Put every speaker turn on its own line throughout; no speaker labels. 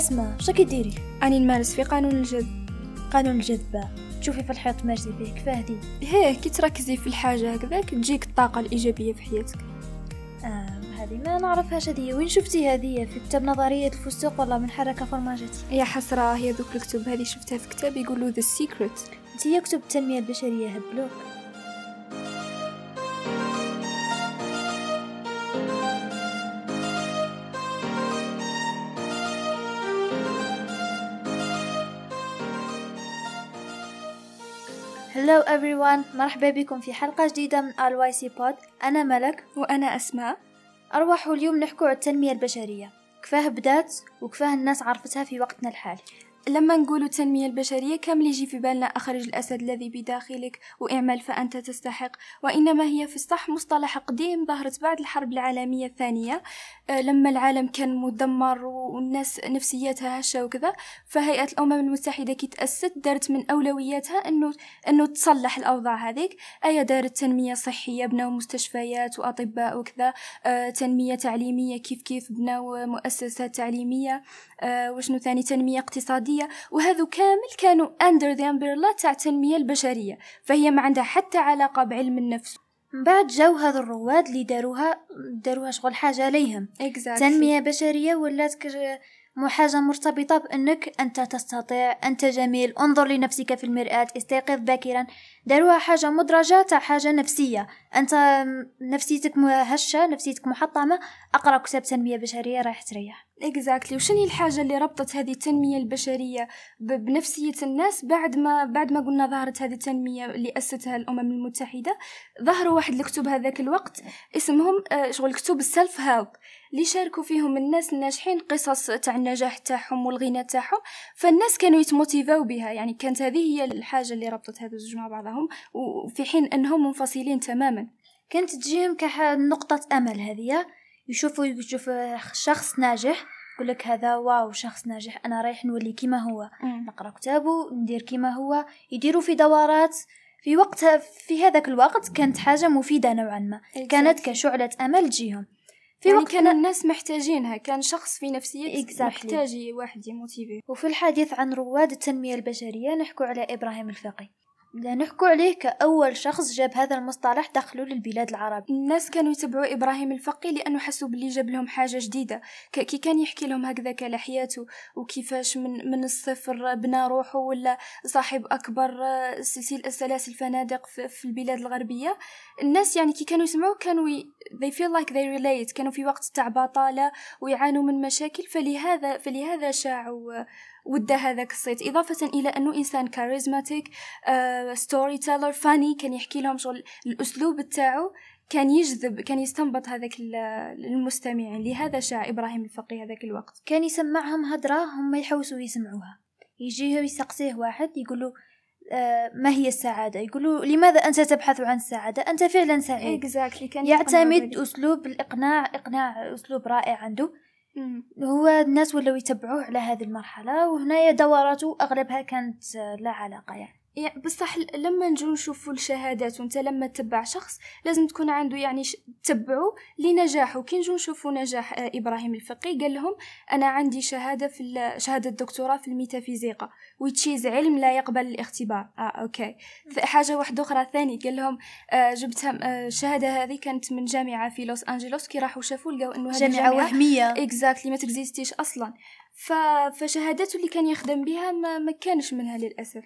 اسمع شكي ديري
أني نمارس في قانون الجذب.
قانون الجذب. تشوفي في الحيط تمارسي فيه كفاه دي
هيه كي تركزي في الحاجة هكذاك تجيك الطاقة الإيجابية في حياتك.
آه هذه ما نعرفهاش هذه. وين شفتي هذه؟ في كتاب نظرية الفستق ولا من حركة فرماجتي
يا حسرة هي ذوك الكتب هذه شفتها في كتاب يقولوا The Secret
أنت يكتب التنمية البشرية هبلوك. Hello everyone. مرحبا بكم في حلقة جديدة من RYC بود أنا ملك.
وأنا أسماء.
أرواح اليوم نحكو على التنمية البشرية. كفاه بدات وكفاه الناس عرفتها في وقتنا الحالي.
لما نقول التنمية البشرية كامل يجي في بالنا؟ أخرج الأسد الذي بداخلك وإعمل فأنت تستحق. وإنما هي في الصح مصطلح قديم ظهرت بعد الحرب العالمية الثانية. آه، لما العالم كان مدمر والناس نفسياتها هشة وكذا فهيئة الأمم المتحدة كي تأسست دارت من أولوياتها أنه أنه تصلح الأوضاع هذيك. أي دارت تنمية صحية بناو مستشفيات وأطباء وكذا آه، تنمية تعليمية كيف كيف بناو مؤسسات تعليمية آه، وشنو ثاني؟ تنمية اقتصادية. وهذو كامل كانوا under the umbrella تاع التنمية البشرية فهي ما عندها حتى علاقة بعلم النفس.
من بعد جاو هذا الرواد اللي داروها داروها شغل حاجة عليهم
exactly.
تنمية بشرية ولات مو حاجة مرتبطة بأنك أنت تستطيع أنت جميل انظر لنفسك في المرآة استيقظ باكرا. داروها حاجة مدرجة تاع حاجة نفسية. أنت م- نفسيتك هشة نفسيتك محطمة أقرأ كتاب تنمية بشرية راح تريح.
اكزاكتلي وشنو هي الحاجة اللي ربطت هذه التنمية البشرية ب- بنفسية الناس بعد ما بعد ما قلنا ظهرت هذه التنمية اللي أسستها الأمم المتحدة؟ ظهروا واحد الكتب هذاك الوقت اسمهم آه، شغل كتب السيلف هيلب اللي شاركوا فيهم الناس الناجحين قصص تاع النجاح تاعهم والغنى تاعهم. فالناس كانوا يتموتيفاو بها. يعني كانت هذه هي الحاجة اللي ربطت هذا الزوج مع بعضهم وفي حين أنهم منفصلين تماما.
كانت تجيهم كنقطة أمل هذه يشوفوا يشوفوا شخص ناجح يقول لك هذا واو شخص ناجح أنا رايح نولي كيما هو. نقرأ كتابه ندير كيما هو. يديروا في دورات. في وقتها في هذاك الوقت كانت حاجة مفيدة نوعا ما. كانت كشعلة أمل تجيهم.
في يعني كان
وقتنا
الناس محتاجينها. كان شخص في نفسية
Exactly.
محتاج واحد يموتيفيه
وفي الحديث عن رواد التنمية البشرية نحكو على إبراهيم الفقي. نحكو عليه كأول شخص جاب هذا المصطلح دخله للبلاد العربية
الناس كانوا يتبعوا إبراهيم الفقي لأنه حسوا باللي جاب لهم حاجة جديدة. ك- كي كان يحكي لهم هكذاك على وكيفاش من من الصفر بنى روحه ولا صاحب أكبر آه، سلسله سلاسل فنادق في, في البلاد الغربية. الناس يعني كي كانوا يسمعوا كانوا ي... they feel like they relate. كانوا في وقت تاع بطالة ويعانوا من مشاكل. فلهذا فلهذا شاعوا آه، ودا هذاك الصيت إضافة إلى أنه إنسان charismatic storyteller funny كان يحكي لهم شغل الأسلوب تاعو كان يجذب كان يستنبط هذاك ال- المستمعين. لهذا شاع إبراهيم الفقي هذاك الوقت.
كان يسمعهم هدرة هم يحوسوا يسمعوها يجيه يسقسيه واحد يقولوا آه ما هي السعادة؟ يقولوا لماذا أنت تبحث عن السعادة أنت فعلا سعيد.
Exactly كان
يعتمد أسلوب الإقناع إقناع أسلوب رائع عنده. هو الناس ولاو يتبعوه على هذه المرحلة وهنايا دوراته أغلبها كانت آه، لا علاقة يعني.
يعني بصح لما نجو نشوفوا الشهادات وانت لما تتبع شخص لازم تكون عنده يعني ش... تبعه لنجاحه كي نجو نشوفوا نجاح إبراهيم الفقي قال لهم أنا عندي شهادة في ال- شهادة دكتوراه في الميتافيزيقا which is علم لا يقبل الاختبار. آه okay. حاجة واحدة أخرى ثاني قال لهم آه جبتها آه الشهادة هذه كانت من جامعة في لوس أنجلوس كي راحوا شافوا لقاو إنه هذه
جامعة
الجامعة
وهمية.
exactly ما تكزيستيش أصلا. ف... فشهاداته اللي كان يخدم بها ما, ما كانش منها للأسف.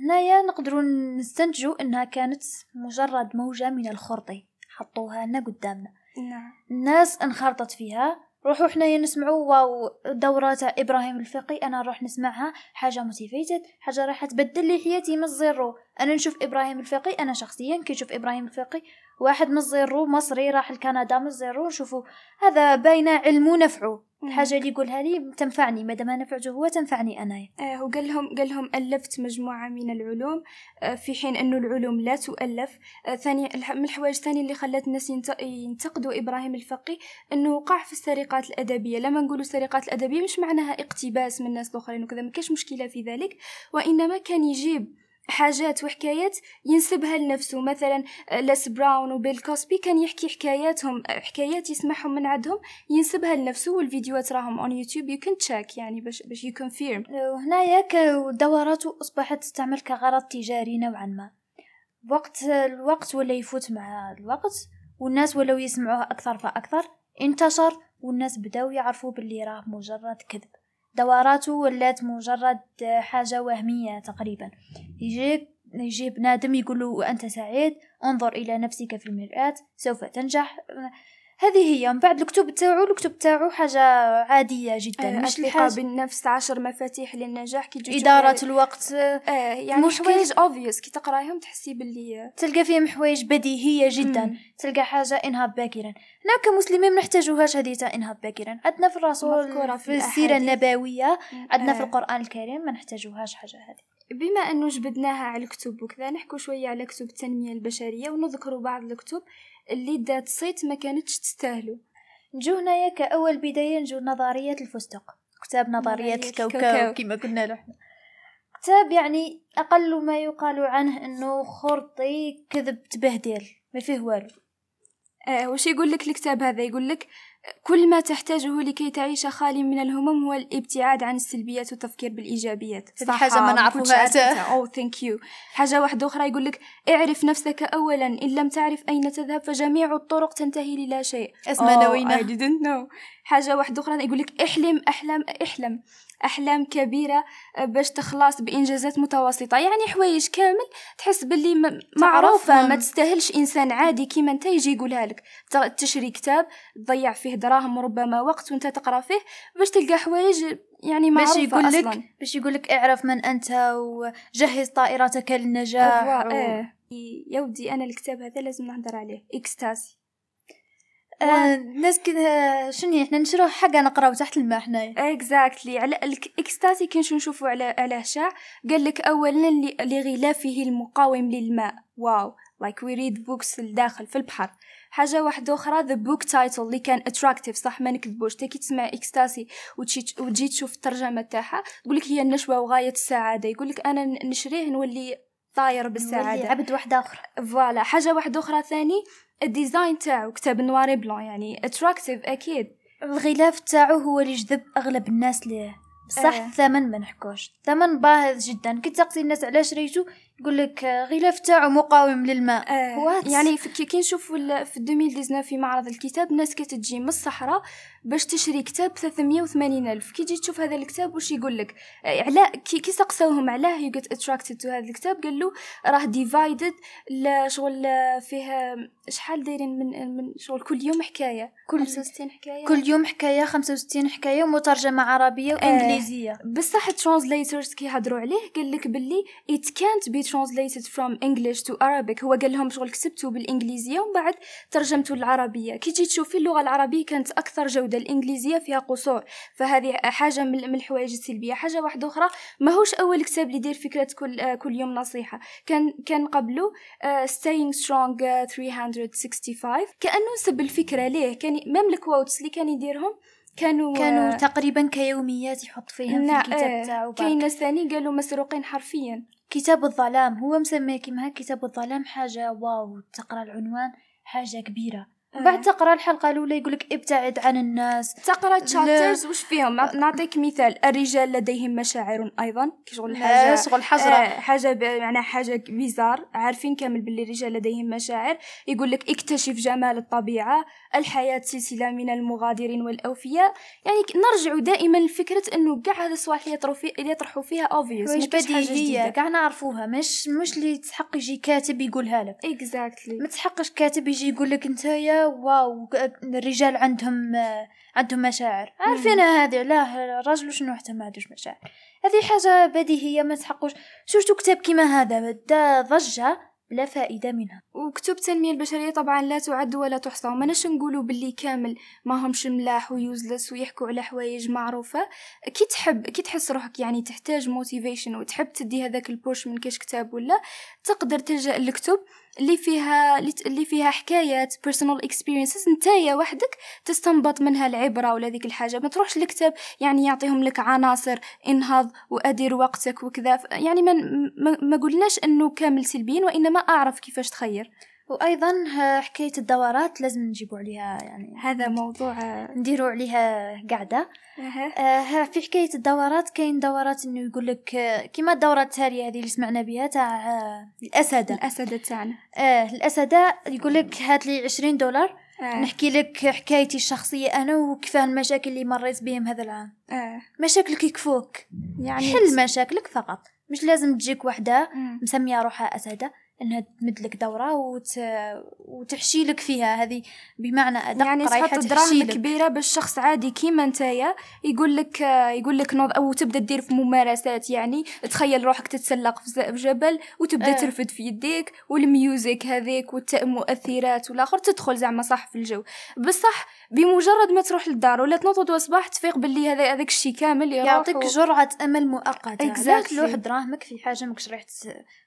هنايا نقدروا نستنتجوا أنها كانت مجرد موجة من الخرطي حطوها لنا قدامنا.
نعم.
الناس انخرطت فيها. روحوا حنايا نسمعوا waw دورة تاع إبراهيم الفقي أنا نروح نسمعها. حاجة موتيفيتد حاجة راح تبدل لي حياتي من الزيرو. أنا نشوف إبراهيم الفقي أنا شخصيا كي نشوف إبراهيم الفقي واحد من الزيرو مصري راح لكندا من الزيرو نشوفوا هذا باينة علمه نفعه الحاجة اللي يقولها لي تنفعني مادام نفعته هو تنفعني أنا.
آه هو قال لهم قال لهم ألفت مجموعة من العلوم آه في حين أنه العلوم لا تؤلف. آه ثاني من الحوايج الثانية اللي خلت الناس ينت- ينتقدوا إبراهيم الفقي أنه وقع في السرقات الأدبية. لما نقولوا السرقات الأدبية مش معناها اقتباس من الناس الآخرين وكذا ما كاش مشكلة في ذلك وإنما كان يجيب حاجات وحكايات ينسبها لنفسه. مثلا لاس براون وبيل كوسبي كان يحكي حكاياتهم حكايات يسمعهم من عندهم ينسبها لنفسه والفيديوهات راهم on YouTube you can check يعني باش باش you confirm
وهنايا دواراته أصبحت تستعمل كغرض تجاري نوعا ما. وقت الوقت ولا يفوت مع الوقت والناس ولاو يسمعوها أكثر فأكثر انتشر والناس بداو يعرفوا باللي راه مجرد كذب. دوراته ولات مجرد حاجة وهمية تقريبا. يجيك يجي بنادم يقول له أنت سعيد انظر إلى نفسك في المرآة سوف تنجح. هذه هي من بعد الكتب تاعو الكتب تاعو حاجة عادية جدا
آه
مش الحاجة
بالنفس عشر مفاتيح للنجاح كي تجي تشوفي-
الوقت
آه يعني حوايج obvious كي تقرايهم تحسي باللي
تلقى فيهم حوايج بديهية جدا
مم.
تلقى حاجة انهض باكرا هنا كمسلمين ما نحتاجوهاش هذه تاع انهض باكرا عندنا في الرسول
في
في السيرة
الأحاديث.
النبوية عندنا في
آه.
القرآن الكريم ما نحتاجوهاش حاجة هذه
بما أنه جبدناها على الكتب وكذا نحكو شوية على كتب التنمية البشرية ونذكروا بعض الكتب اللي دات صيت ما كانتش تستاهلوا
نجو هنايا كأول بداية نجو نظرية الفستق. كتاب نظرية الكوكب. كما قلنا له إحنا كتاب يعني أقل ما يقال عنه أنه خرطي كذب تبهدل ما فيه والو.
آه وش يقول لك الكتاب هذا؟ يقول لك كل ما تحتاجه لكي تعيش خالي من الهموم هو الابتعاد عن السلبيات والتفكير بالإيجابيات.
هذه حاجة ما نعرفوها
oh thank you حاجة واحدة أخرى يقول لك اعرف نفسك أولا. إن لم تعرف أين تذهب فجميع الطرق تنتهي للا شيء.
اسمها
Oh,
نوينا
حاجة واحدة أخرى يقول لك احلم أحلام احلم. أحلام كبيرة آه، باش تخلص بإنجازات متوسطة. يعني حوايج كامل تحس باللي م- معروفة.
تعرفهم.
ما تستاهلش إنسان عادي كيما أنت يجي يقولها لك. ت- تشري كتاب تضيع فيه دراهم وربما وقت وأنت تقرأ فيه باش تلقى حوايج يعني
باش
معروفة
يقول لك باش يقول لك اعرف من أنت وجهز طائرتك للنجاح و...
آه. يا ودي أنا الكتاب هذا لازم نهضر عليه. إكستاسي.
آه الناس كذا شنو إحنا نشروه حاجة نقراو تحت الماء حنايا.
exactly على الاكستاسي كنش نشوفوا على على شاع قال لك اولا لغلافه المقاوم للماء. wow. like we read books الداخل في البحر. حاجة واحدة أخرى the book title اللي كان attractive صح؟ ما نكذبوش. تكي تسمع اكستاسي وتجي وتجي تشوف الترجمة تاعها تقول لك هي النشوة وغاية السعادة. يقول لك أنا نشريه نولي طاير بالسعادة.
عبد واحدة أخرى.
voilà. حاجة واحدة أخرى ثاني ال design تاعو كتاب نواري بلون يعني attractive أكيد.
الغلاف تاعو هو اللي جذب أغلب الناس ليه. بصح
آه.
الثمن ما نحكوش. الثمن باهظ جدا. كي تسقسي الناس على شريتو يقول لك غلاف تاعو مقاوم للماء.
آه? يعني في كي نشوفوا ال- في 2019 في معرض الكتاب ناس كتجي من الصحراء باش تشري كتاب 380 ألف. كي تجي تشوف هذا الكتاب واش يقول لك؟ علاه كي, كي سقسوهم علاه you get attracted to هذا الكتاب. قالوا راه divided لشغل آه، فيه شحال دايرين من من شغل؟ كل يوم حكاية.
كل
65 حكاية؟
كل يوم حكاية 65 حكاية ومترجمة عربية وإنجليزية
بصح translators كي هضروا عليه قال لك باللي it can't be translated from English to Arabic. هو قال لهم شغل كتبته بالإنجليزية ومن بعد ترجمته للعربية. كي تجي تشوفي اللغة العربية كانت أكثر جودة الإنجليزية فيها قصور. فهذه حاجة من الحوايج السلبية. حاجة واحدة أخرى ماهوش أول كتاب اللي يدير فكرة كل آه، كل يوم نصيحة. كان كان قبله آه، staying strong آه، 365 كأنه نسب الفكرة. ليه؟ كان même ال quotes اللي كان يديرهم كانوا
كانوا
آه،
تقريبا كيوميات يحط فيهم في الكتاب
آه،
تاعو
كاين. ناس ثاني قالوا مسروقين حرفيا.
كتاب الظلام هو مسميه كيما كتاب الظلام حاجة wow تقرأ العنوان حاجة كبيرة. بعد تقرأ الحلقة الأولى يقولك ابتعد عن الناس. تقرأ.
تشابترز وش فيهم؟ نعطيك مثال. الرجال لديهم مشاعر أيضا. شغل حاجة
شغل حجرة.
آه حاجة ب... يعني حاجة بيزار. عارفين كامل باللي الرجال لديهم مشاعر. يقول لك اكتشف جمال الطبيعة الحياة سلسلة من المغادرين والأوفياء. يعني نرجع دائما لفكرة إنه كاع هذا السؤال اللي يطرحوا فيه اللي يطرحوا فيها
حوايج
حاجة
بديهية.
جديدة.
كاع نعرفوها. مش مش اللي تحق يجي كاتب يقولها لك.
اكزاكتلي
ما تحقش كاتب يجي يقول لك wow الرجال عندهم عندهم مشاعر. عارفينها هذه لا الراجل شنو حتى ما عندوش مشاعر. هذه حاجة بديهية ما تحقوش. شفتوا كتاب كيما هذا؟ دا ضجة بلا فائدة منها.
وكتب التنمية البشرية طبعا لا تعد ولا تحصى. وماناش نقولوا باللي كامل ما همش ملاح و useless ويحكوا على حوايج معروفة. كي تحب كي تحس روحك يعني تحتاج motivation وتحب تدي هذاك ال push من كاش كتاب ولا تقدر تلجأ للكتب. اللي فيها اللي فيها حكايات personal experiences نتايا وحدك تستنبط منها العبرة ولا ذيك الحاجة. ما تروحش الكتاب يعني يعطيهم لك عناصر انهض وأدير وقتك وكذا. يعني ما, ما, قلناش أنه كامل سلبيين وإنما أعرف كيفاش تخير.
وأيضا حكاية الدورات لازم نجيبوا عليها يعني
هذا موضوع
نديروا عليها قاعدة. آه في حكاية الدورات كاين دورات إنه يقول لك كيما الدوره التالية هذه اللي سمعنا بها تاع آه الأسد.
الأسد تاعنا.
آه الأسد يقول لك هات لي 20 دولار آه. نحكي لك حكايتي الشخصية أنا وكيف المشاكل اللي مريت بهم هذا العام.
آه.
مشاكلك يكفوك. يعني حل مشاكلك فقط. مش لازم تجيك وحدة مسمية روحها أسدة. إنها تمد لك دورة وت... وتحشي لك فيها. هذه بمعنى أدق
يعني تحط دراهم كبيرة باش شخص عادي كيما نتايا يقول لك يقول لك نوض أو تبدأ دير في ممارسات يعني تخيل روحك تتسلق في جبل وتبدأ آه. ترفد في يديك وال music هذيك والمؤثرات والآخر تدخل زعما صح في الجو. بصح بمجرد ما تروح للدار ولا تنوض صباح تفيق باللي هذا هذاك الشيء كامل
يعطيك جرعة أمل مؤقتة. exactly. تلوح دراهمك في حاجة ماكش راح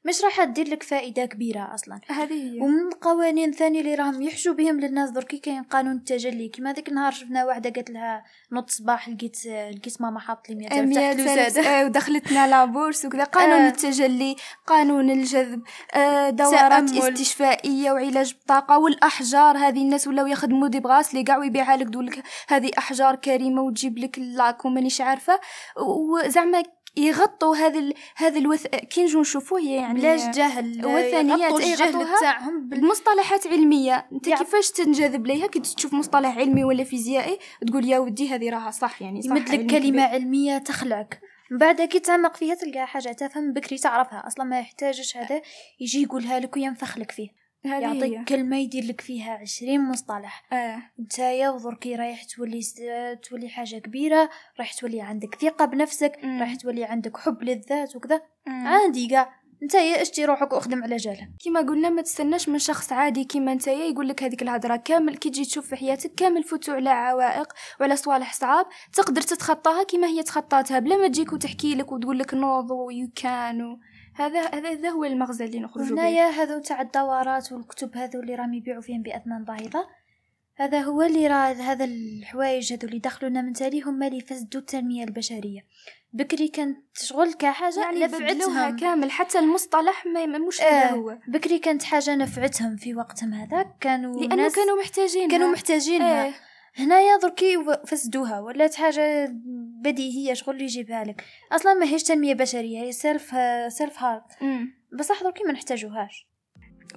مش راح تدير لك فائدة. كبيرة أصلا.
هذه هي.
ومن القوانين ثاني اللي راهم يحشوا بهم للناس دركي كاين قانون التجلي. كيما ذيك النهار شفنا واحدة قالت لها نوض صباح لقيت لقيت ماما حاط لي 100
الف آه ودخلتنا لابورس وكذا. قانون آه. التجلي قانون الجذب آه دورات استشفائية وعلاج بالطاقة والأحجار. هذه الناس ولاو يخدموا دي بغاس لي كاع ويبيعها لك لك هذه أحجار كريمة وتجيب لك لاكو مانيش عارفة. وزعما يغطوا هذا ال... هذا الوث كي نجو نشوفوه يعني
بلاش جهل
وثنيات يغطوها تاعهم بمصطلحات علمية. أنت يعني كيفاش تنجذب ليها؟ كي تشوف مصطلح علمي ولا فيزيائي تقول يا ودي هذه راها صح يعني صح
مثل كلمة علمية تخلعك. من بعد كي تعمق فيها تلقى حاجة تفهم بكري تعرفها. أصلا ما يحتاجش هذا يجي يقولها لك وينفخ لك فيه. يعطيك كلمة يدير لك فيها عشرين مصطلح.
آه.
نتايا وضركي رايح تولي تولي حاجة كبيرة رايح تولي عندك ثقة بنفسك
مم.
رايح تولي عندك حب للذات وكذا. عادي قاع نتايا اشتي روحك واخدم على جالها
كيما قلنا ما تستناش من شخص عادي كيما نتايا يقول لك هذيك الهضرة كامل كي تجي تشوف في حياتك كامل فتو على عوائق وعلى صوالح صعاب تقدر تتخطاها كيما هي تخطاتها بلا ما تجيك وتحكي لك وتقول لك نوض ويو كان هذا هذا هو المغزى اللي نخرجوا به.
هنايا هذو تاع الدورات والكتب هذو اللي راهم يبيعوا فيهم بأثمان باهظه هذا هو اللي راه هذا الحوايج هذو اللي دخلونا من تالي هما اللي فسدوا التنمية البشرية. بكري كانت شغل كحاجه
يعني نفعتهم كامل حتى المصطلح ما مش هذا آه هو.
بكري كانت حاجة نفعتهم في وقتهم هذاك كانوا
لأنه كانوا محتاجين
كانوا محتاجينها.
آه.
هنايا دركي فسدوها ولات حاجة بديهية شغل يجيبها لك. أصلا ما هيش تنمية بشرية هي self self help بصح دركي ما نحتاجوهاش.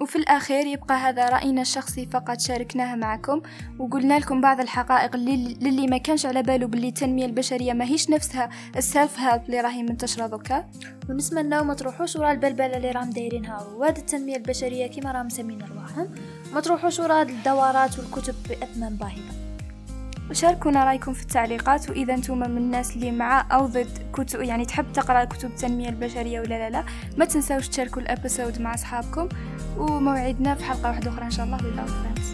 وفي الأخير يبقى هذا رأينا الشخصي فقط شاركناه معكم وقلنا لكم بعض الحقائق اللي, اللي ما كانش على باله باللي التنمية البشرية ما هيش نفسها ال self help اللي راهي منتشرة دوكا.
ونتمناو ما تروحوش ورا البلبلة اللي راهم دايرينها. رواد التنمية البشرية كما راهم مسمين رواحهم ما تروحوش ورا الدورات والكتب بأثمان باهظة
وشاركونا رأيكم في التعليقات وإذا أنتم من الناس اللي مع أو ضد كتب يعني تحب تقرأ كتب التنمية البشرية ولا لا لا ما تنساوش تشاركوا الأبيسود مع أصحابكم وموعدنا في حلقة واحدة أخرى إن شاء الله. بالله